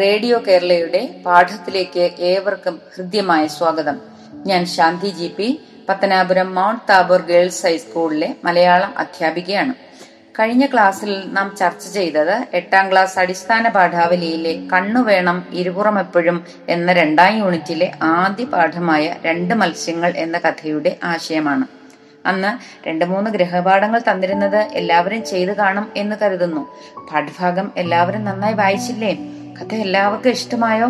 Radio കേരളയുടെ പാഠത്തിലേക്ക് ഏവർക്കും ഹൃദ്യമായ സ്വാഗതം. ഞാൻ Shanti G P Pathanapuram mount Tabor girls ഹൈസ്കൂളിലെ മലയാളം അധ്യാപികയാണ്. കഴിഞ്ഞ ക്ലാസ്സിൽ നാം ചർച്ച ചെയ്തത് എട്ടാം ക്ലാസ് അടിസ്ഥാന പാഠാവലിയിലെ കണ്ണു വേണം ഇരുപുറം എപ്പോഴും എന്ന രണ്ടാം യൂണിറ്റിലെ ആദ്യ പാഠമായ രണ്ട് മത്സ്യങ്ങൾ എന്ന കഥയുടെ ആശയമാണ്. അന്ന് രണ്ട് മൂന്ന് ഗ്രഹപാഠങ്ങൾ തന്നിരുന്നത് എല്ലാവരും ചെയ്തു കാണും എന്ന് കരുതുന്നു. പാഠഭാഗം എല്ലാവരും നന്നായി വായിച്ചില്ലേ? കഥ എല്ലാവർക്കും ഇഷ്ടമായോ?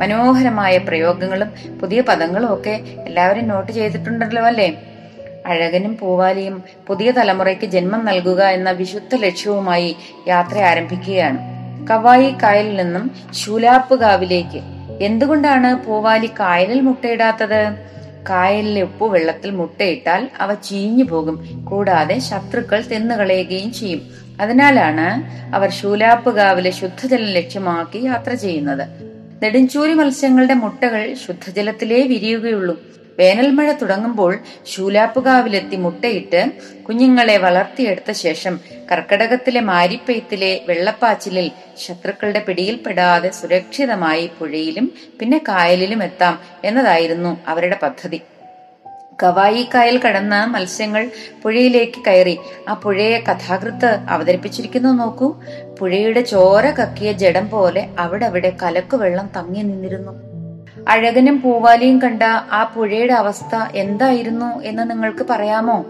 മനോഹരമായ പ്രയോഗങ്ങളും പുതിയ പദങ്ങളും ഒക്കെ എല്ലാവരും നോട്ട് ചെയ്തിട്ടുണ്ടല്ലോ അല്ലേ? അഴകനും പൂവാലിയും പുതിയ തലമുറയ്ക്ക് ജന്മം നൽകുക എന്ന വിശുദ്ധ ലക്ഷ്യവുമായി യാത്ര ആരംഭിക്കുകയാണ്. കവായി കായലിൽ നിന്നും ശൂലാപ്പുകാവിലേക്ക് എന്തുകൊണ്ടാണ് പൂവാലി കായലിൽ മുട്ടയിടാത്തത്? കായലിലെ ഉപ്പ് വെള്ളത്തിൽ മുട്ടയിട്ടാൽ അവ ചീഞ്ഞു പോകും കൂടാതെ ശത്രുക്കൾ തിന്നുകളയുകയും ചെയ്യും. അതിനാലാണ് അവർ ശൂലാപ്പുകാവിലെ ശുദ്ധജലം ലക്ഷ്യമാക്കി യാത്ര ചെയ്യുന്നത്. നെടുഞ്ചൂരി മത്സ്യങ്ങളുടെ മുട്ടകൾ ശുദ്ധജലത്തിലേ വിരിയുകയുള്ളൂ. വേനൽ മഴ തുടങ്ങുമ്പോൾ ശൂലാപ്പുകാവിലെത്തി മുട്ടയിട്ട് കുഞ്ഞുങ്ങളെ വളർത്തിയെടുത്ത ശേഷം കർക്കടകത്തിലെ മാരിപ്പയത്തിലെ വെള്ളപ്പാച്ചിലിൽ ശത്രുക്കളുടെ പിടിയിൽപ്പെടാതെ സുരക്ഷിതമായി പുഴയിലും പിന്നെ കായലിലും എത്താം എന്നതായിരുന്നു അവരുടെ പദ്ധതി. കവായി കായൽ കടന്ന മത്സ്യങ്ങൾ പുഴയിലേക്ക് കയറി. ആ പുഴയെ കഥാകൃത്ത് അവതരിപ്പിച്ചിരിക്കുന്നു നോക്കൂ. പുഴയുടെ ചോര കക്കിയ ജഡം പോലെ അവിടെ അവിടെ കലക്കുവെള്ളം തങ്ങി നിന്നിരുന്നു. അഴകനും പൂവാലിയും കണ്ട ആ പുഴയുടെ അവസ്ഥ എന്തായിരുന്നു എന്ന് നിങ്ങൾക്ക് പറയാമോ?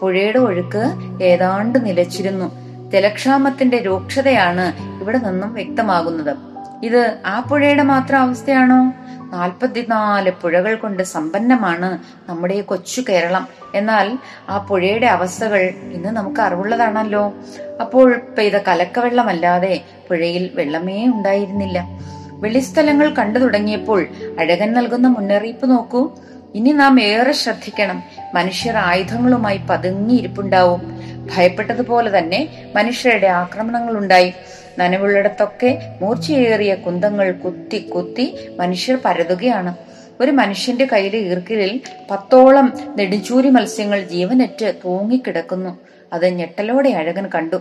പുഴയുടെ ഒഴുക്ക് ഏതാണ്ട് നിലച്ചിരുന്നു. ജലക്ഷാമത്തിന്റെ രൂക്ഷതയാണ് ഇവിടെ നിന്നും വ്യക്തമാകുന്നത്. ഇത് ആ പുഴയുടെ മാത്രം അവസ്ഥയാണോ? നാൽപ്പത്തിനാല് പുഴകൾ കൊണ്ട് സമ്പന്നമാണ് നമ്മുടെ ഈ കൊച്ചു കേരളം. എന്നാൽ ആ പുഴയുടെ അവസ്ഥകൾ ഇന്ന് നമുക്ക് അറിവുള്ളതാണല്ലോ. അപ്പോൾ പെയ്ത കലക്കവെള്ളമല്ലാതെ പുഴയിൽ വെള്ളമേ ഉണ്ടായിരുന്നില്ല. വെളിസ്ഥലങ്ങൾ കണ്ടു തുടങ്ങിയപ്പോൾ അഴകൻ നൽകുന്ന മുന്നറിയിപ്പ് നോക്കൂ. ഇനി നാം ഏറെ ശ്രദ്ധിക്കണം. മനുഷ്യർ ആയുധങ്ങളുമായി പതുങ്ങിയിരിപ്പുണ്ടാവും. ഭയപ്പെട്ടതുപോലെ തന്നെ മനുഷ്യരുടെ ആക്രമണങ്ങൾ ഉണ്ടായി നനവുള്ളിടത്തൊക്കെ മൂർച്ചയേറിയ കുന്തങ്ങൾ കുത്തി കുത്തി മനുഷ്യർ പരതുകയാണ്. ഒരു മനുഷ്യന്റെ കയ്യിലെ ഈർക്കിലിൽ പത്തോളം നെടുഞ്ചൂരി മത്സ്യങ്ങൾ ജീവനറ്റ് തൂങ്ങിക്കിടക്കുന്നു. അത് ഞെട്ടലോടെ അഴകൻ കണ്ടു.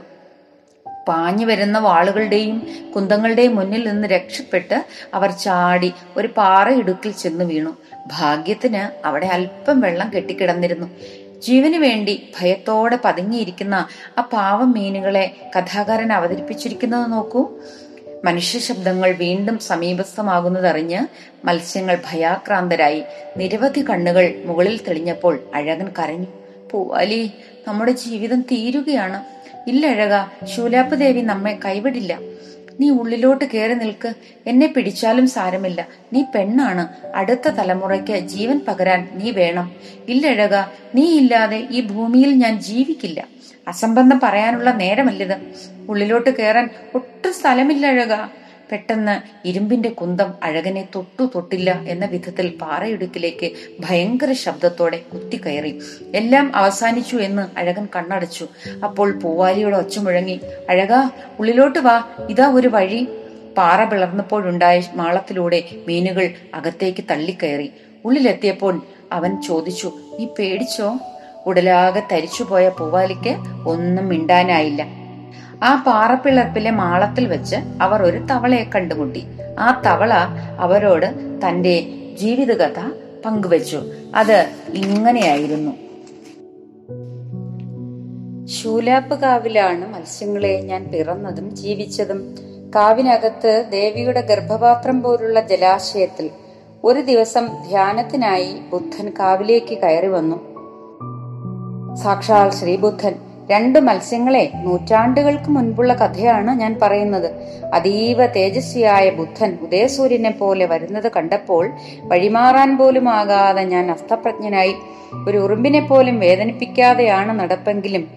പാഞ്ഞു വരുന്ന വാളുകളുടെയും കുന്തങ്ങളുടെയും മുന്നിൽ നിന്ന് രക്ഷപ്പെട്ട് അവർ ചാടി ഒരു പാറയിടുക്കിൽ ചെന്ന് വീണു. ഭാഗ്യത്തിന് അവിടെ അല്പം വെള്ളം കെട്ടിക്കിടന്നിരുന്നു. ജീവന് വേണ്ടി ഭയത്തോടെ പതുങ്ങിയിരിക്കുന്ന ആ പാവം മീനുകളെ കഥാകാരൻ അവതരിപ്പിച്ചിരിക്കുന്നത് നോക്കൂ. മനുഷ്യ ശബ്ദങ്ങൾ വീണ്ടും സമീപസ്ഥമാകുന്നതറിഞ്ഞ് മത്സ്യങ്ങൾ ഭയാക്രാന്തരായി നിരവധി കണ്ണുകൾ മുകളിൽ തെളിഞ്ഞപ്പോൾ അഴകൻ കരഞ്ഞു. പൂവാലി നമ്മുടെ ജീവിതം തീരുകയാണ്. ഇല്ലഴക ശൂലാപ്പ് ദേവി നമ്മെ കൈവിടില്ല. നീ ഉള്ളിലോട്ട് കയറി നിൽക്ക്. എന്നെ പിടിച്ചാലും സാരമില്ല. നീ പെണ്ണാണ്. അടുത്ത തലമുറയ്ക്ക് ജീവൻ പകരാൻ നീ വേണം. ഇല്ലഴക നീ ഇല്ലാതെ ഈ ഭൂമിയിൽ ഞാൻ ജീവിക്കില്ല. അസംബന്ധം പറയാനുള്ള നേരമല്ലിത്. ഉള്ളിലോട്ട് കയറാൻ ഒട്ടും സ്ഥലമില്ല അഴക പെട്ടെന്ന് ഇരുമ്പിന്റെ കുന്തം അഴകനെ തൊട്ടു തൊട്ടില്ല എന്ന വിധത്തിൽ പാറയിടുക്കിലേക്ക് ഭയങ്കര ശബ്ദത്തോടെ കുത്തിക്കയറി. എല്ലാം അവസാനിച്ചു എന്ന് അഴകൻ കണ്ണടച്ചു. അപ്പോൾ പൂവാലിയുടെ ഒച്ച മുഴങ്ങി അഴകാ ഉള്ളിലോട്ട് വാ. ഇതാ ഒരു വഴി. പാറ പിളർന്നപ്പോഴുണ്ടായ മാളത്തിലൂടെ മീനുകൾ അകത്തേക്ക് തള്ളിക്കയറി. ഉള്ളിലെത്തിയപ്പോൾ അവൻ ചോദിച്ചു നീ പേടിച്ചോ? ഉടലാകെ തരിച്ചുപോയ പൂവാലിക്ക് ഒന്നും മിണ്ടാനായില്ല. ആ പാറപ്പിളപ്പിലെ മാളത്തിൽ വെച്ച് അവർ ഒരു തവളയെ കണ്ടുമുട്ടി. ആ തവള അവരോട് തന്റെ ജീവിതകഥ പങ്കുവച്ചു. അത് ഇങ്ങനെയായിരുന്നു. ശൂലാപ്പ് കാവിലാണ് മത്സ്യങ്ങളെ ഞാൻ പിറന്നതും ജീവിച്ചതും. കാവിനകത്ത് ദേവിയുടെ ഗർഭപാത്രം പോലുള്ള ജലാശയത്തിൽ ഒരു ദിവസം ധ്യാനത്തിനായി ബുദ്ധൻ കാവിലേക്ക് കയറി വന്നു. സാക്ഷാൽ ശ്രീബുദ്ധൻ രണ്ട് മത്സ്യങ്ങളെ നൂറ്റാണ്ടുകൾക്ക് മുൻപുള്ള കഥയാണ് ഞാൻ പറയുന്നത്. അതീവ തേജസ്വിയായ ബുദ്ധൻ ഉദയസൂര്യനെ പോലെ വരുന്നത് കണ്ടപ്പോൾ വഴിമാറാൻ പോലും ആകാതെ ഞാൻ അസ്ഥപ്രജ്ഞനായി ഒരു ഉറുമ്പിനെ പോലും വേദനിപ്പിക്കാതെയാണ് നടപ്പെങ്കിലും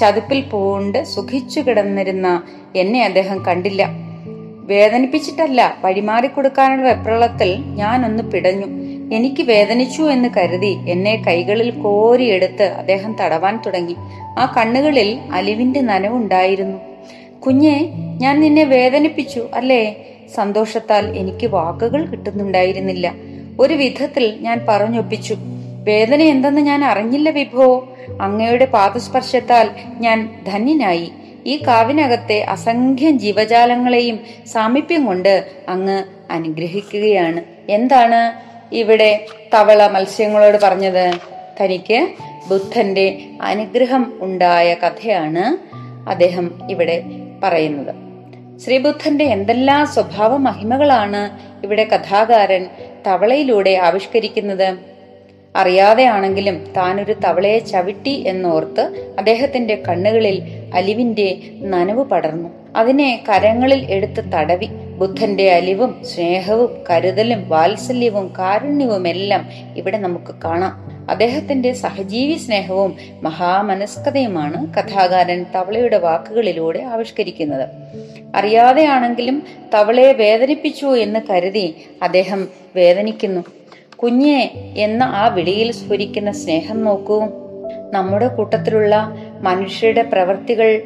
ചതുപ്പിൽ പോണ്ട് സുഖിച്ചു കിടന്നിരുന്ന എന്നെ അദ്ദേഹം കണ്ടില്ല. വേദനിപ്പിച്ചിട്ടല്ല വഴിമാറിക്കൊടുക്കാനുള്ള വെപ്രളത്തിൽ ഞാനൊന്ന് പിടഞ്ഞു. എനിക്ക് വേദനിച്ചു എന്ന് കരുതി എന്നെ കൈകളിൽ കോരിയെടുത്ത് അദ്ദേഹം തടവാൻ തുടങ്ങി. ആ കണ്ണുകളിൽ അലിവിന്റെ നനവുണ്ടായിരുന്നു. കുഞ്ഞെ ഞാൻ നിന്നെ വേദനിപ്പിച്ചു അല്ലേ? സന്തോഷത്താൽ എനിക്ക് വാക്കുകൾ കിട്ടുന്നുണ്ടായിരുന്നില്ല. ഒരു വിധത്തിൽ ഞാൻ പറഞ്ഞൊപ്പിച്ചു. വേദന എന്തെന്ന് ഞാൻ അറിഞ്ഞില്ല വിഭോ അങ്ങയുടെ പാദസ്പർശത്താൽ ഞാൻ ധന്യനായി. ഈ കാവിനകത്തെ അസംഖ്യം ജീവജാലങ്ങളെയും സാമീപ്യം കൊണ്ട് അങ്ങ് അനുഗ്രഹിക്കുകയാണ്. എന്താണ്? ഇവിടെ തവള മത്സ്യങ്ങളോട് പറഞ്ഞത് തനിക്ക് ബുദ്ധന്റെ അനുഗ്രഹം ഉണ്ടായ കഥയാണ് അദ്ദേഹം ഇവിടെ പറയുന്നത്. ശ്രീബുദ്ധന്റെ എന്തെല്ലാം സ്വഭാവ മഹിമകളാണ് ഇവിടെ കഥാകാരൻ തവളയിലൂടെ ആവിഷ്കരിക്കുന്നത്. അറിയാതെയാണെങ്കിലും താനൊരു തവളയെ ചവിട്ടി എന്നോർത്ത് അദ്ദേഹത്തിന്റെ കണ്ണുകളിൽ അലിവിന്റെ നനവ് പടർന്നു. അതിനെ കരങ്ങളിൽ എടുത്ത് തടവി ബുദ്ധന്റെ അലിവും സ്നേഹവും കരുതലും വാത്സല്യവും കാരുണ്യവും എല്ലാം ഇവിടെ നമുക്ക് കാണാം. അദ്ദേഹത്തിന്റെ സഹജീവി സ്നേഹവും മഹാമനസ്കതയുമാണ് കഥാകാരൻ തവളയുടെ വാക്കുകളിലൂടെ ആവിഷ്കരിക്കുന്നത്. അറിയാതെയാണെങ്കിലും തവളയെ വേദനിപ്പിച്ചു എന്ന് കരുതി അദ്ദേഹം വേദനിക്കുന്നു. കുഞ്ഞെ എന്ന ആ വിളിയിൽ സ്ഫുരിക്കുന്ന സ്നേഹം നോക്കൂ. നമ്മുടെ കൂട്ടത്തിലുള്ള മനുഷ്യരുടെ പ്രവൃത്തികൾ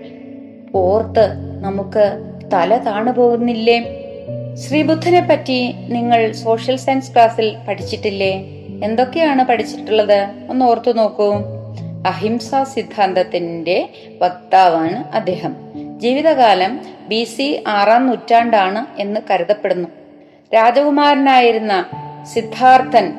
ഓർത്ത് നമുക്ക് തല താണു പോകുന്നില്ലേ ശ്രീബുദ്ധനെ പറ്റി നിങ്ങൾ സോഷ്യൽ സയൻസ് ക്ലാസ്സിൽ പഠിച്ചിട്ടില്ലേ? എന്തൊക്കെയാണ് പഠിച്ചിട്ടുള്ളത്? ഒന്ന് ഓർത്തു നോക്കൂ. അഹിംസ സിദ്ധാന്തത്തിന്റെ വക്താവാണ് അദ്ദേഹം. ജീവിതകാലം ബി സി ആറാം നൂറ്റാണ്ടാണ് എന്ന് കരുതപ്പെടുന്നു. രാജകുമാരനായിരുന്ന സിദ്ധാർത്ഥൻ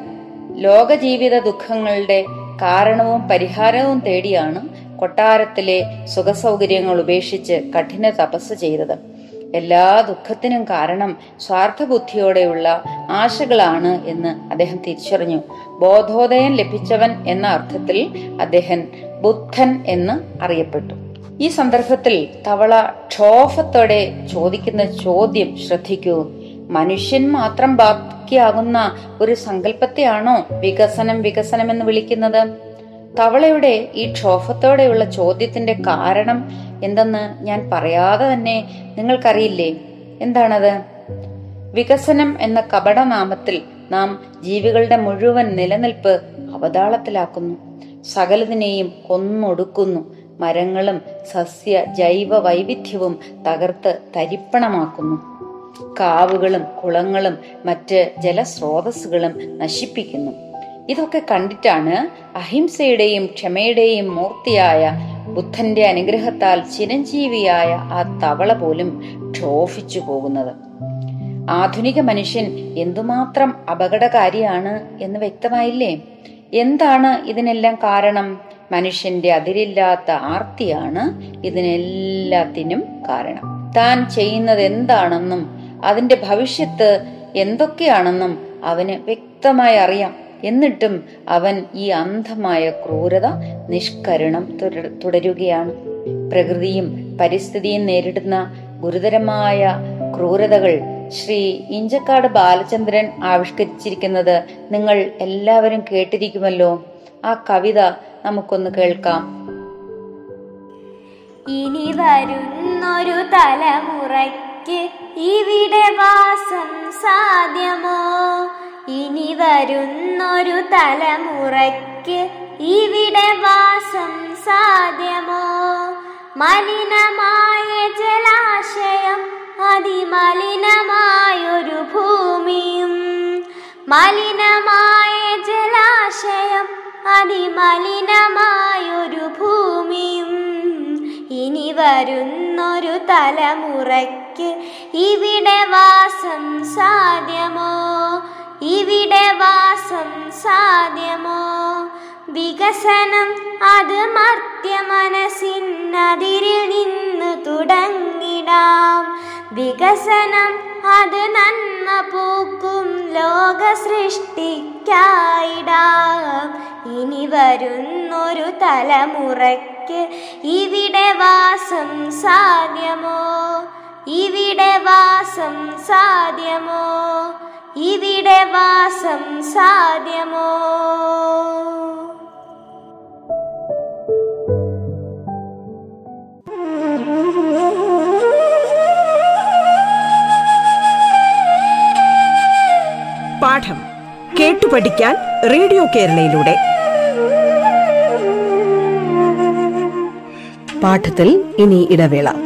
ലോകജീവിത ദുഃഖങ്ങളുടെ കാരണവും പരിഹാരവും തേടിയാണ് കൊട്ടാരത്തിലെ സുഖസൗകര്യങ്ങൾ ഉപേക്ഷിച്ച് കഠിന തപസ് ചെയ്തത്. എല്ലാ ദുഃഖത്തിനും കാരണം സ്വാർത്ഥബുദ്ധിയോടെയുള്ള ആശകളാണ് എന്ന് അദ്ദേഹം തിരിച്ചറിഞ്ഞു. ബോധോദയം ലഭിച്ചവൻ എന്ന അർത്ഥത്തിൽ അദ്ദേഹം ബുദ്ധൻ എന്ന് അറിയപ്പെട്ടു. ഈ സന്ദർഭത്തിൽ തവള ക്ഷോഭത്തോടെ ചോദിക്കുന്ന ചോദ്യം ശ്രദ്ധിക്കൂ. മനുഷ്യൻ മാത്രം ബാക്കിയാകുന്ന ഒരു സങ്കല്പത്തെയാണോ വികസനം വികസനം എന്ന് വിളിക്കുന്നത്? തവളയുടെ ഈ ക്ഷോഭത്തോടെയുള്ള ചോദ്യത്തിന്റെ കാരണം എന്തെന്ന് ഞാൻ പറയാതെ തന്നെ നിങ്ങൾക്കറിയില്ലേ? എന്താണത്? വികസനം എന്ന കപടനാമത്തിൽ നാം ജീവികളുടെ മുഴുവൻ നിലനിൽപ്പ് അവതാളത്തിലാക്കുന്നു. സകലതിനെയും കൊന്നൊടുക്കുന്നു. മരങ്ങളും സസ്യ ജൈവ വൈവിധ്യവും തകർത്ത് തരിപ്പണമാക്കുന്നു. കാവുകളും കുളങ്ങളും മറ്റ് ജലസ്രോതസ്സുകളും നശിപ്പിക്കുന്നു. ഇതൊക്കെ കണ്ടിട്ടാണ് അഹിംസയുടെയും ക്ഷമയുടെയും മൂർത്തിയായ ബുദ്ധന്റെ അനുഗ്രഹത്താൽ ചിരഞ്ജീവിയായ ആ തവള പോലും ക്ഷോഭിച്ചു പോകുന്നത്. ആധുനിക മനുഷ്യൻ എന്തുമാത്രം അപകടകാരിയാണ് എന്ന് വ്യക്തമായില്ലേ? എന്താണ് ഇതിനെല്ലാം കാരണം? മനുഷ്യന്റെ അതിരില്ലാത്ത ആർത്തിയാണ് ഇതിനെല്ലാത്തിനും കാരണം. താൻ ചെയ്യുന്നത് എന്താണെന്നും അതിന്റെ ഭവിഷ്യത്ത് എന്തൊക്കെയാണെന്നും അവന് വ്യക്തമായി അറിയാം. എന്നിട്ടും അവൻ ഈ അന്ധമായ ക്രൂരത നിഷ്കരണം തുടരുകയാണ്. പ്രകൃതിയും പരിസ്ഥിതിയും നേരിടുന്ന ഗുരുതരമായ ക്രൂരതകൾ ശ്രീ ഇഞ്ചക്കാട് ബാലചന്ദ്രൻ ആവിഷ്കരിച്ചിരിക്കുന്നത് നിങ്ങൾ എല്ലാവരും കേട്ടിരിക്കുമല്ലോ. ആ കവിത നമുക്കൊന്ന് കേൾക്കാം. ഇനി വരുന്നൊരു തലമുറയ്ക്ക് ഇവിടെ വാസം സാധ്യമോ? ഇനി വരുന്നൊരു തലമുറയ്ക്ക് ഇവിടെ വാസം സാധ്യമോ? മലിനമായ ജലാശയം അതിമലിനമായൊരു ഭൂമിയും മലിനമായ ജലാശയം അതിമലിനമായൊരു ഭൂമിയും. ഇനി വരുന്നൊരു തലമുറയ്ക്ക് ഇവിടെ വാസം സാധ്യമോ? ഇവിടെ വാസം സാധ്യമോ? വികസനം അത് മർത്യ മനസ്സിനതിരിൽ നിന്ന് തുടങ്ങിടാം. വികസനം അത് നന്മ പൂക്കും ലോക സൃഷ്ടിക്കായിടാം ഇനി വരുന്നൊരു തലമുറയ്ക്ക് ഇവിടെ വാസം സാധ്യമോ? ഇവിടെ വാസം സാധ്യമോ? ഇതിടെ വാസം സാധ്യമോ? പാഠം കേട്ടു പഠിക്കാൻ റേഡിയോ കേരളയിലൂടെ. പാഠത്തിൽ ഇനി ഇടവേള.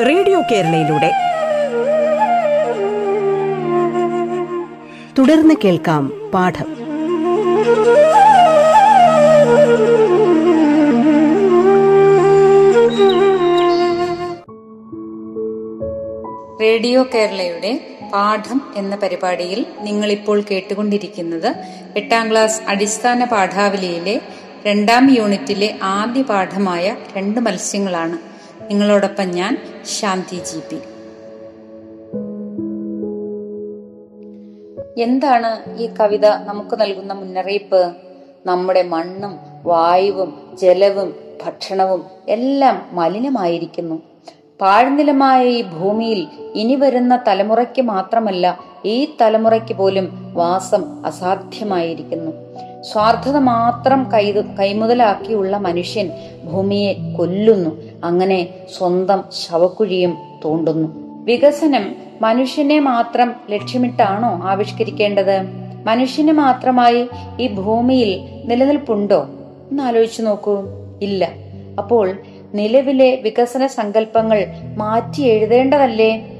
റേഡിയോ കേരളയിലൂടെ. തുടർന്ന് കേൾക്കാം പാഠം. റേഡിയോ കേരളയുടെ പാഠം എന്ന പരിപാടിയിൽ നിങ്ങൾ ഇപ്പോൾ കേട്ടുകൊണ്ടിരിക്കുന്നത് എട്ടാം ക്ലാസ് അടിസ്ഥാന പാഠാവലിയിലെ രണ്ടാം യൂണിറ്റിലെ ആദ്യ പാഠമായ രണ്ട് മത്സ്യങ്ങളാണ്. നിങ്ങളോടൊപ്പം ഞാൻ ശാന്തി ജി പി. എന്താണ് ഈ കവിത നമുക്ക് നൽകുന്ന മുന്നറിയിപ്പ്? നമ്മുടെ മണ്ണും വായുവും ജലവും ഭക്ഷണവും എല്ലാം മലിനമായിരിക്കുന്നു. പാഴ്നിലമായ ഈ ഭൂമിയിൽ ഇനി വരുന്ന തലമുറയ്ക്ക് മാത്രമല്ല ഈ തലമുറയ്ക്ക് പോലും വാസം അസാധ്യമായിരിക്കുന്നു. സ്വാർത്ഥത മാത്രം കൈ കൈമുതലാക്കിയുള്ള മനുഷ്യൻ ഭൂമിയെ കൊല്ലുന്നു. അങ്ങനെ സ്വന്തം ശവക്കുഴിയും തോണ്ടുന്നു. വികസനം മനുഷ്യനെ മാത്രം ലക്ഷ്യമിട്ടാണോ ആവിഷ്കരിക്കേണ്ടത്? മനുഷ്യന് മാത്രമായി ഈ ഭൂമിയിൽ നിലനിൽപ്പുണ്ടോ? എന്ന് ആലോചിച്ചു നോക്കൂ. ഇല്ല. അപ്പോൾ നിലവിലെ വികസന സങ്കല്പങ്ങൾ മാറ്റി എഴുതേണ്ടതല്ലേ?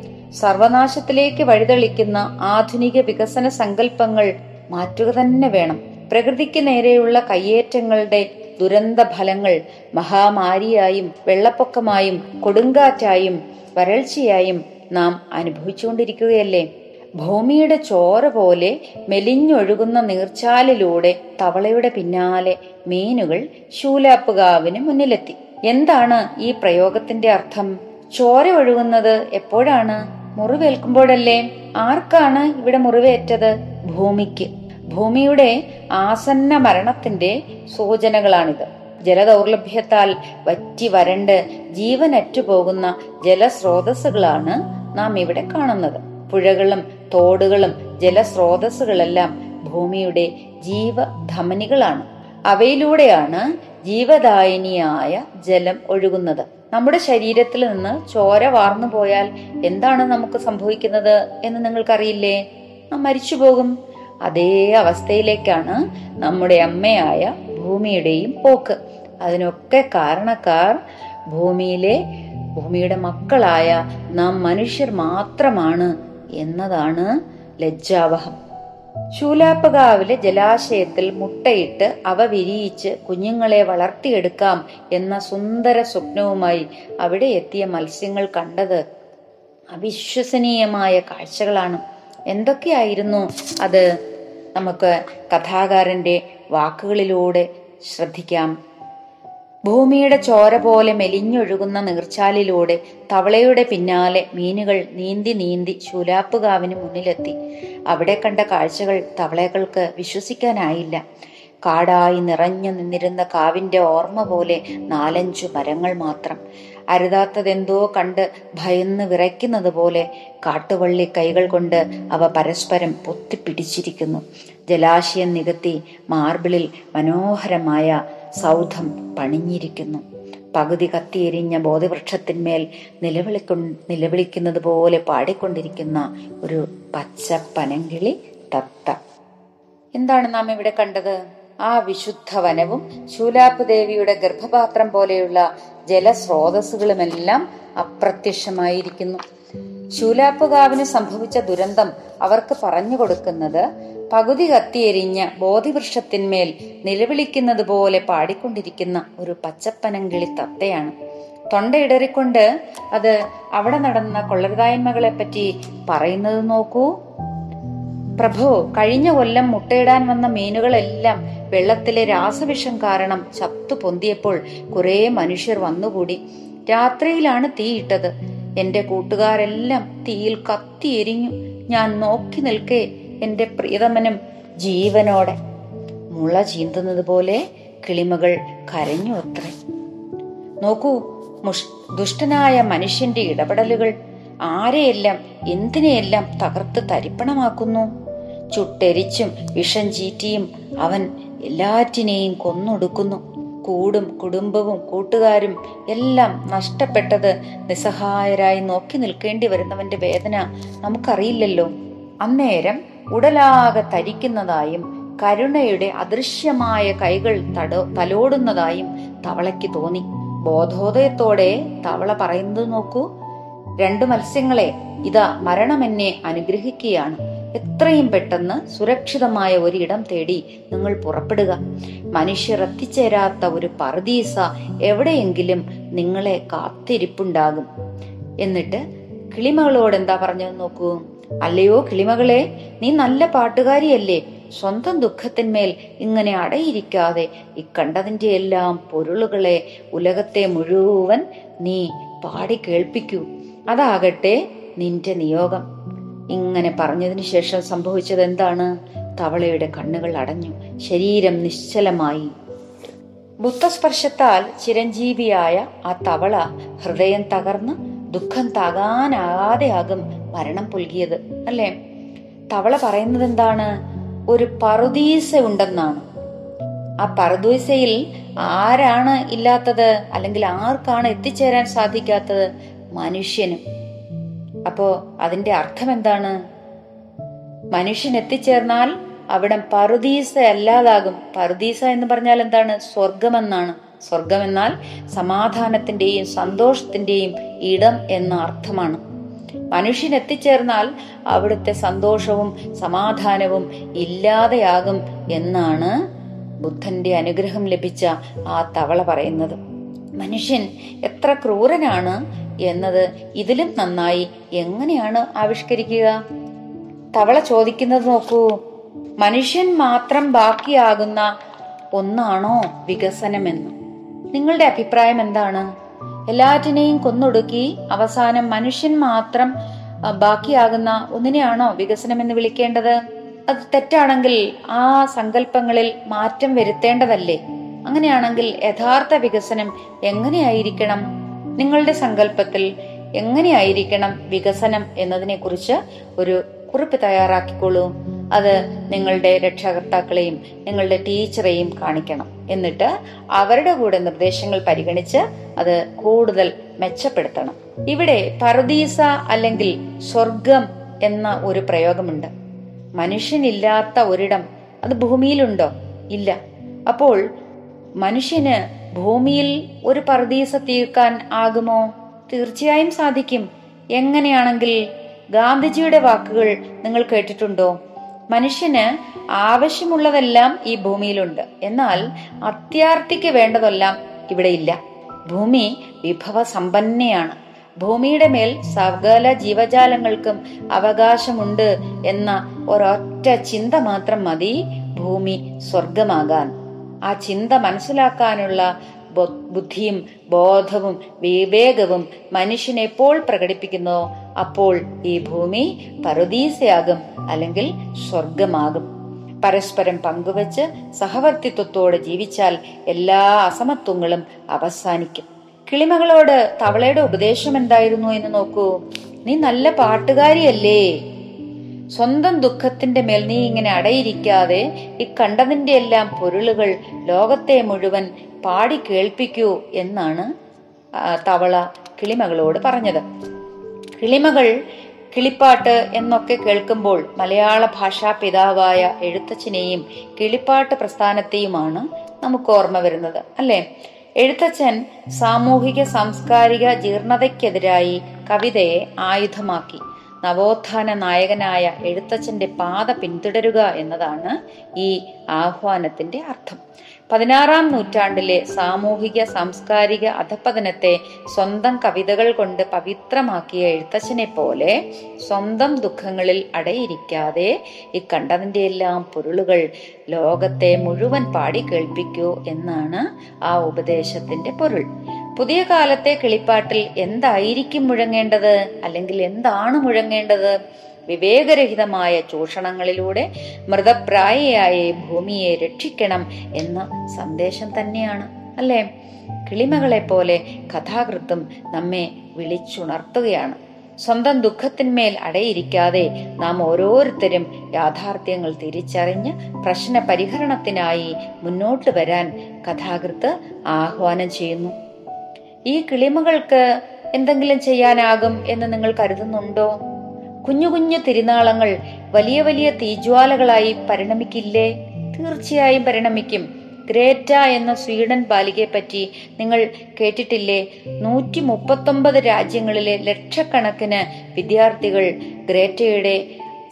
സർവനാശത്തിലേക്ക് വഴിതെളിക്കുന്ന ആധുനിക വികസന സങ്കല്പങ്ങൾ മാറ്റുക തന്നെ വേണം. പ്രകൃതിക്ക് നേരെയുള്ള കയ്യേറ്റങ്ങളുടെ ദുരന്ത ഫലങ്ങൾ മഹാമാരിയായും വെള്ളപ്പൊക്കമായും കൊടുങ്കാറ്റായും വരൾച്ചയായും നാം അനുഭവിച്ചുകൊണ്ടിരിക്കുകയല്ലേ? ഭൂമിയുടെ ചോര പോലെ മെലിഞ്ഞൊഴുകുന്ന നീർച്ചാലിലൂടെ തവളയുടെ പിന്നാലെ മീനുകൾ ശൂലാപ്പുകാവിന് മുന്നിലെത്തി. എന്താണ് ഈ പ്രയോഗത്തിന്റെ അർത്ഥം? ചോര ഒഴുകുന്നത് എപ്പോഴാണ്? മുറിവേൽക്കുമ്പോഴല്ലേ. ആർക്കാണ് ഇവിടെ മുറിവേറ്റത്? ഭൂമിക്ക്. ഭൂമിയുടെ ആസന്ന മരണത്തിന്റെ സൂചനകളാണിത്. ജലദൗർലഭ്യത്താൽ വറ്റി വരണ്ട് ജീവനറ്റുപോകുന്ന ജലസ്രോതസ്സുകളാണ് നാം ഇവിടെ കാണുന്നത്. പുഴകളും തോടുകളും ജലസ്രോതസ്സുകളെല്ലാം ഭൂമിയുടെ ജീവധമനികളാണ്. അവയിലൂടെയാണ് ജീവദായനിയായ ജലം ഒഴുകുന്നത്. നമ്മുടെ ശരീരത്തിൽ നിന്ന് ചോര വാർന്നു പോയാൽ എന്താണ് നമുക്ക് സംഭവിക്കുന്നത് എന്ന് നിങ്ങൾക്കറിയില്ലേ? നാം മരിച്ചു പോകും അതേ അവസ്ഥയിലേക്കാണ് നമ്മുടെ അമ്മയായ ഭൂമിയുടെയും പോക്ക്. അതിനൊക്കെ കാരണക്കാർ ഭൂമിയിലെ ഭൂമിയുടെ മക്കളായ നാം മനുഷ്യർ മാത്രമാണ് എന്നതാണ് ലജ്ജാവഹം. ശൂലാപ്പകാവിലെ ജലാശയത്തിൽ മുട്ടയിട്ട് അവ വിരിയിച്ച് കുഞ്ഞുങ്ങളെ വളർത്തിയെടുക്കാം എന്ന സുന്ദര സ്വപ്നവുമായി അവിടെ എത്തിയ മത്സ്യങ്ങൾ കണ്ടത് അവിശ്വസനീയമായ കാഴ്ചകളാണ്. എന്തൊക്കെയായിരുന്നു അത്? നമുക്ക് കഥാകാരന്റെ വാക്കുകളിലൂടെ ശ്രദ്ധിക്കാം. ഭൂമിയുടെ ചോര പോലെ മെലിഞ്ഞൊഴുകുന്ന നീർച്ചാലിലൂടെ തവളയുടെ പിന്നാലെ മീനുകൾ നീന്തി നീന്തി ശൂലാപ്പുകാവിന് മുന്നിലെത്തി. അവിടെ കണ്ട കാഴ്ചകൾ തവളകൾക്ക് വിശ്വസിക്കാനായില്ല. കാടായി നിറഞ്ഞു നിന്നിരുന്ന കാവിന്റെ ഓർമ്മ പോലെ നാലഞ്ചു മരങ്ങൾ മാത്രം. അരുതാത്തതെന്തോ കണ്ട് ഭയന്ന് വിറയ്ക്കുന്നത് പോലെ കാട്ടുവള്ളി കൈകൾ കൊണ്ട് അവ പരസ്പരം പൊത്തിപ്പിടിച്ചിരിക്കുന്നു. ജലാശയം നികത്തി മാർബിളിൽ മനോഹരമായ സൗധം പണിഞ്ഞിരിക്കുന്നു. പകുതി കത്തിയെരിഞ്ഞ ബോധവൃക്ഷത്തിന്മേൽ നിലവിളിക്കൊ നിലവിളിക്കുന്നത് പോലെ പാടിക്കൊണ്ടിരിക്കുന്ന ഒരു പച്ച പനങ്കിളി തത്ത. എന്താണ് നാം ഇവിടെ കണ്ടത്? ആ വിശുദ്ധ വനവും ശൂലാപ്പ് ദേവിയുടെ ഗർഭപാത്രം പോലെയുള്ള ജലസ്രോതസ്സുകളുമെല്ലാം അപ്രത്യക്ഷമായിരിക്കുന്നു. ശൂലാപ്പുകാവിന് സംഭവിച്ച ദുരന്തം അവർക്ക് പറഞ്ഞു കൊടുക്കുന്നത് പകുതി കത്തിയെരിഞ്ഞ ബോധിവൃക്ഷത്തിന്മേൽ നിലവിളിക്കുന്നത് പോലെ പാടിക്കൊണ്ടിരിക്കുന്ന ഒരു പച്ചപ്പനങ്കിളി തത്തയാണ്. തൊണ്ടയിടറിക്കൊണ്ട് അത് അവിടെ നടന്ന കൊള്ളരുതായ്മകളെ പറ്റി പറയുന്നത് നോക്കൂ. പ്രഭു കഴിഞ്ഞ കൊല്ലം മുട്ടയിടാൻ വന്ന മീനുകളെല്ലാം വെള്ളത്തിലെ രാസവിഷം കാരണം ചത്തു പൊന്തിയപ്പോൾ കുറേ മനുഷ്യർ വന്നുകൂടി. രാത്രിയിലാണ് തീയിട്ടത് എന്റെ കൂട്ടുകാരെല്ലാം തീയിൽ കത്തി എരിഞ്ഞു. ഞാൻ നോക്കി നിൽക്കേ എന്റെ പ്രിയതമനും ജീവനോടെ. മുള ചീന്തുന്നത് പോലെ കിളിമകൾ കരഞ്ഞു അത്രേ. നോക്കൂ മുഷ് ദുഷ്ടനായ മനുഷ്യന്റെ ഇടപെടലുകൾ. ആരെയെല്ലാം എന്തിനെയെല്ലാം തകർത്ത് തരിപ്പണമാക്കുന്നു? ചുട്ടെരിച്ചും വിഷം ചീറ്റിയും അവൻ എല്ലാറ്റിനെയും കൊന്നൊടുക്കുന്നു. കൂടും കുടുംബവും കൂട്ടുകാരും എല്ലാം നഷ്ടപ്പെട്ടത് നിസ്സഹായരായി നോക്കി നിൽക്കേണ്ടി വരുന്നവന്റെ വേദന നമുക്കറിയില്ലല്ലോ. അന്നേരം ഉടലാകെ തരിക്കുന്നതായും കരുണയുടെ അദൃശ്യമായ കൈകൾ തടോ തലോടുന്നതായും തവളയ്ക്ക് തോന്നി. ബോധോദയത്തോടെ തവള പറയുന്നത് നോക്കൂ. രണ്ടു മത്സ്യങ്ങളെ ഇതാ മരണം എന്നെ അനുഗ്രഹിക്കുകയാണ്. എത്രയും പെട്ടെന്ന് സുരക്ഷിതമായ ഒരിടം തേടി നിങ്ങൾ പുറപ്പെടുക. മനുഷ്യർ എത്തിച്ചേരാത്ത ഒരു പർദീസ എവിടെയെങ്കിലും നിങ്ങളെ കാത്തിരിപ്പുണ്ടാകും. എന്നിട്ട് കിളിമകളോട് എന്താ പറഞ്ഞു നോക്കൂ. അല്ലയോ കിളിമകളെ നീ നല്ല പാട്ടുകാരിയല്ലേ. സ്വന്തം ദുഃഖത്തിന്മേൽ ഇങ്ങനെ അടയിരിക്കാതെ ഇക്കണ്ടതിന്റെ എല്ലാം പൊരുളുകളെ ഉലകത്തെ മുഴുവൻ നീ പാടി കേൾപ്പിക്കൂ. അതാകട്ടെ നിന്റെ നിയോഗം. ഇങ്ങനെ പറഞ്ഞതിന് ശേഷം സംഭവിച്ചത് എന്താണ് തവളയുടെ കണ്ണുകൾ അടഞ്ഞു. ശരീരം നിശ്ചലമായി. ബുദ്ധസ്പർശത്താൽ ചിരഞ്ജീവിയായ ആ തവള ഹൃദയം തകർന്ന് ദുഃഖം താകാനാകാതെയാകും മരണം പുൽകിയത് അല്ലേ? തവള പറയുന്നത് എന്താണ് ഒരു പറുദീസ ഉണ്ടെന്നാണ്. ആ പറുദീസയിൽ ആരാണ് ഇല്ലാത്തത്? അല്ലെങ്കിൽ ആർക്കാണ് എത്തിച്ചേരാൻ സാധിക്കാത്തത്? മനുഷ്യനും. അപ്പോ അതിന്റെ അർത്ഥം എന്താണ് മനുഷ്യൻ എത്തിച്ചേർന്നാൽ അവിടെ പറുദീസ അല്ലാതാകും. പറുദീസ എന്ന് പറഞ്ഞാൽ എന്താണ്? സ്വർഗമെന്നാണ് സ്വർഗം എന്നാൽ സമാധാനത്തിന്റെയും സന്തോഷത്തിന്റെയും ഇടം എന്ന അർത്ഥമാണ്. മനുഷ്യൻ എത്തിച്ചേർന്നാൽ അവിടുത്തെ സന്തോഷവും സമാധാനവും ഇല്ലാതെയാകും എന്നാണ് ബുദ്ധന്റെ അനുഗ്രഹം ലഭിച്ച ആ തവള പറയുന്നത്. മനുഷ്യൻ എത്ര ക്രൂരനാണ് എന്നത് ഇതിലും നന്നായി എങ്ങനെയാണ് ആവിഷ്കരിക്കുക? തവള ചോദിക്കുന്നത് നോക്കൂ. മനുഷ്യൻ മാത്രം ബാക്കിയാകുന്ന ഒന്നാണോ വികസനമെന്ന്? നിങ്ങളുടെ അഭിപ്രായം എന്താണ്? എല്ലാറ്റിനെയും കൊന്നൊടുക്കി അവസാനം മനുഷ്യൻ മാത്രം ബാക്കിയാകുന്ന ഒന്നിനെയാണോ വികസനം എന്ന് വിളിക്കേണ്ടത്? അത് തെറ്റാണെങ്കിൽ ആ സങ്കല്പങ്ങളിൽ മാറ്റം വരുത്തേണ്ടതല്ലേ? അങ്ങനെയാണെങ്കിൽ യഥാർത്ഥ വികസനം എങ്ങനെയായിരിക്കണം? നിങ്ങളുടെ സങ്കല്പത്തിൽ എങ്ങനെയായിരിക്കണം വികസനം എന്നതിനെ കുറിച്ച് ഒരു കുറിപ്പ് തയ്യാറാക്കിക്കോളൂ. അത് നിങ്ങളുടെ രക്ഷകർത്താക്കളെയും നിങ്ങളുടെ ടീച്ചറെയും കാണിക്കണം. എന്നിട്ട് അവരുടെ കൂടെ നിർദ്ദേശങ്ങൾ പരിഗണിച്ച് അത് കൂടുതൽ മെച്ചപ്പെടുത്തണം. ഇവിടെ പറുദീസ അല്ലെങ്കിൽ സ്വർഗം എന്ന ഒരു പ്രയോഗമുണ്ട്. മനുഷ്യനില്ലാത്ത ഒരിടം അത് ഭൂമിയിലുണ്ടോ? ഇല്ല. അപ്പോൾ മനുഷ്യന് ഭൂമിയിൽ ഒരു പർദീസ തീർക്കാൻ ആകുമോ? തീർച്ചയായും സാധിക്കും. എങ്ങനെയാണെങ്കിൽ ഗാന്ധിജിയുടെ വാക്കുകൾ നിങ്ങൾ കേട്ടിട്ടുണ്ടോ? മനുഷ്യന് ആവശ്യമുള്ളതെല്ലാം ഈ ഭൂമിയിലുണ്ട്. എന്നാൽ അത്യാർത്തിക്ക് വേണ്ടതെല്ലാം ഇവിടെ ഇല്ല ഭൂമി വിഭവ സമ്പന്നയാണ് ഭൂമിയുടെ മേൽ സകല ജീവജാലങ്ങൾക്കും അവകാശമുണ്ട് എന്ന ഒരൊറ്റ ചിന്ത മാത്രം മതി ഭൂമി സ്വർഗമാകാൻ. ആ ചിന്ത മനസ്സിലാക്കാനുള്ള ബുദ്ധിയും ബോധവും വിവേകവും മനുഷ്യൻ എപ്പോൾ പ്രകടിപ്പിക്കുന്നോ? അപ്പോൾ ഈ ഭൂമി പറുദീസയാകും അല്ലെങ്കിൽ സ്വർഗമാകും പരസ്പരം പങ്കുവച്ച് സഹവർത്തിത്വത്തോടെ ജീവിച്ചാൽ എല്ലാ അസമത്വങ്ങളും അവസാനിക്കും. കിളിമകളോട് തവളയുടെ ഉപദേശം എന്തായിരുന്നു എന്ന് നോക്കൂ. നീ നല്ല പാട്ടുകാരിയല്ലേ. സ്വന്തം ദുഃഖത്തിന്റെ മേൽ നീ ഇങ്ങനെ അടയിരിക്കാതെ ഈ കണ്ടതിന്റെ എല്ലാം പൊരുളുകൾ ലോകത്തെ മുഴുവൻ പാടി കേൾപ്പിക്കൂ എന്നാണ് തവള കിളിമകളോട് പറഞ്ഞത്. കിളിമകൾ കിളിപ്പാട്ട് എന്നൊക്കെ കേൾക്കുമ്പോൾ മലയാള ഭാഷാ പിതാവായ എഴുത്തച്ഛനെയും കിളിപ്പാട്ട് പ്രസ്ഥാനത്തെയുമാണ് നമുക്ക് ഓർമ്മ വരുന്നത് അല്ലെ? എഴുത്തച്ഛൻ സാമൂഹിക സാംസ്കാരിക ജീർണതയ്ക്കെതിരായി കവിതയെ ആയുധമാക്കി. നവോത്ഥാന നായകനായ എഴുത്തച്ഛന്റെ പാത പിന്തുടരുക എന്നതാണ് ഈ ആഹ്വാനത്തിന്റെ അർത്ഥം. പതിനാറാം നൂറ്റാണ്ടിലെ സാമൂഹിക സാംസ്കാരിക അധപ്പതനത്തെ സ്വന്തം കവിതകൾ കൊണ്ട് പവിത്രമാക്കിയ എഴുത്തച്ഛനെ പോലെ സ്വന്തം ദുഃഖങ്ങളിൽ അടയിരിക്കാതെ ഇക്കണ്ടതിന്റെ എല്ലാം പൊരുളുകൾ ലോകത്തെ മുഴുവൻ പാടി കേൾപ്പിക്കൂ എന്നാണ് ആ ഉപദേശത്തിന്റെ പൊരുൾ. പുതിയ കാലത്തെ കിളിപ്പാട്ടിൽ എന്തായിരിക്കും മുഴങ്ങേണ്ടത്? അല്ലെങ്കിൽ എന്താണ് മുഴങ്ങേണ്ടത്? വിവേകരഹിതമായ ചൂഷണങ്ങളിലൂടെ മൃതപ്രായയായ ഭൂമിയെ രക്ഷിക്കണം എന്ന സന്ദേശം തന്നെയാണ് അല്ലേ? കിളിമകളെ പോലെ കഥാകൃത്തും നമ്മെ വിളിച്ചുണർത്തുകയാണ്. സ്വന്തം ദുഃഖത്തിന്മേൽ അടയിരിക്കാതെ നാം ഓരോരുത്തരും യാഥാർത്ഥ്യങ്ങൾ തിരിച്ചറിഞ്ഞ് പ്രശ്ന പരിഹരണത്തിനായി മുന്നോട്ട് വരാൻ കഥാകൃത്ത് ആഹ്വാനം ചെയ്യുന്നു. ഈ കിളിമകൾക്ക് എന്തെങ്കിലും ചെയ്യാനാകും എന്ന് നിങ്ങൾ കരുതുന്നുണ്ടോ? കുഞ്ഞു കുഞ്ഞു തിരുനാളങ്ങൾ വലിയ വലിയ തീജ്വാലകളായി പരിണമിക്കില്ലേ? തീർച്ചയായും പരിണമിക്കും. ഗ്രേറ്റ എന്ന സ്വീഡൻ ബാലികയെ പറ്റി നിങ്ങൾ കേട്ടിട്ടില്ലേ? നൂറ്റി മുപ്പത്തൊമ്പത് രാജ്യങ്ങളിലെ ലക്ഷക്കണക്കിന് വിദ്യാർത്ഥികൾ ഗ്രേറ്റയുടെ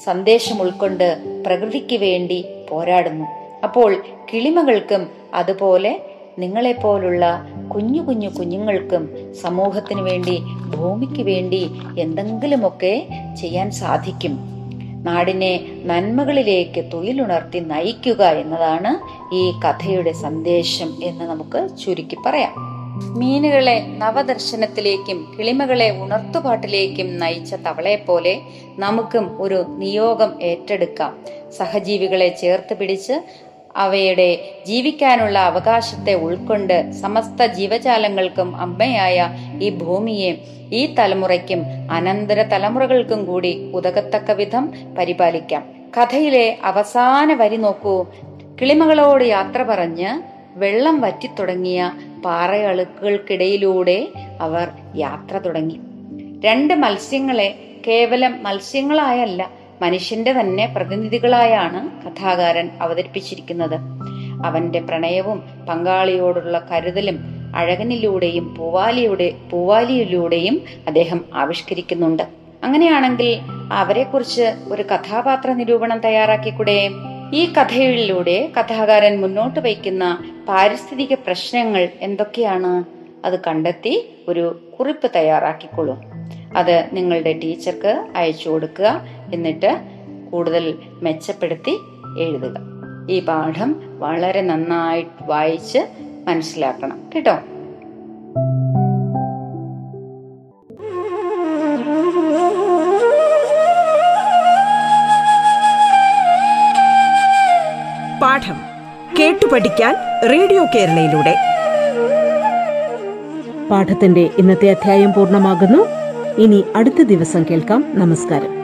സന്ദേശം ഉൾക്കൊണ്ട് പ്രകൃതിക്ക് വേണ്ടി പോരാടുന്നു. അപ്പോൾ കിളിമകൾക്കും അതുപോലെ നിങ്ങളെപ്പോലുള്ള കുഞ്ഞു കുഞ്ഞു കുഞ്ഞുങ്ങൾക്കും സമൂഹത്തിന് വേണ്ടി ഭൂമിക്ക് വേണ്ടി എന്തെങ്കിലുമൊക്കെ ചെയ്യാൻ സാധിക്കും. നാടിനെ നന്മകളിലേക്ക് തൊഴിലുണർത്തി നയിക്കുക എന്നതാണ് ഈ കഥയുടെ സന്ദേശം എന്ന് നമുക്ക് ചുരുക്കി പറയാം. മീനുകളെ നവദർശനത്തിലേക്കും കിളിമകളെ ഉണർത്തുപാട്ടിലേക്കും നയിച്ച തവളയെ പോലെ നമുക്കും ഒരു നിയോഗം ഏറ്റെടുക്കാം. സഹജീവികളെ ചേർത്ത് പിടിച്ച് അവയുടെ ജീവിക്കാനുള്ള അവകാശത്തെ ഉൾക്കൊണ്ട് സമസ്ത ജീവജാലങ്ങൾക്കും അമ്മയായ ഈ ഭൂമിയെ ഈ തലമുറയ്ക്കും അനന്തര തലമുറകൾക്കും കൂടി ഉതകത്തക്ക വിധം പരിപാലിക്കാം. കഥയിലെ അവസാന വരി നോക്കൂ. കിളിമകളോട് യാത്ര പറഞ്ഞ് വെള്ളം വറ്റിത്തുടങ്ങിയ പാറയളുക്കൾക്കിടയിലൂടെ അവർ യാത്ര തുടങ്ങി. രണ്ട് മത്സ്യങ്ങളെ കേവലം മത്സ്യങ്ങളായല്ല മനുഷ്യന്റെ തന്നെ പ്രതിനിധികളായാണ് കഥാകാരൻ അവതരിപ്പിച്ചിരിക്കുന്നത്. അവന്റെ പ്രണയവും പങ്കാളിയോടുള്ള കരുതലും അഴകനിലൂടെയും പൂവാലിയുടെ പൂവാലിയിലൂടെയും അദ്ദേഹം ആവിഷ്കരിക്കുന്നുണ്ട്. അങ്ങനെയാണെങ്കിൽ അവരെക്കുറിച്ച് ഒരു കഥാപാത്ര നിരൂപണം തയ്യാറാക്കിക്കൂടെ? ഈ കഥയിലൂടെ കഥാകാരൻ മുന്നോട്ട് വയ്ക്കുന്ന പാരിസ്ഥിതിക പ്രശ്നങ്ങൾ എന്തൊക്കെയാണ്? അത് കണ്ടെത്തി ഒരു കുറിപ്പ് തയ്യാറാക്കിക്കൊള്ളൂ. അത് നിങ്ങളുടെ ടീച്ചർക്ക് അയച്ചു കൊടുക്കുക. എന്നിട്ട് കൂടുതൽ മെച്ചപ്പെടുത്തി എഴുതുക. ഈ പാഠം വളരെ നന്നായി വായിച്ച് മനസ്സിലാക്കണം. കേട്ടോ? പാഠം കേട്ടു പഠിക്കാൻ റേഡിയോ കേരളയിലൂടെ. പാഠത്തിന്റെ ഇന്നത്തെ അധ്യായം പൂർണമാകുന്നു. ഇനി അടുത്ത ദിവസം കേൾക്കാം. നമസ്കാരം.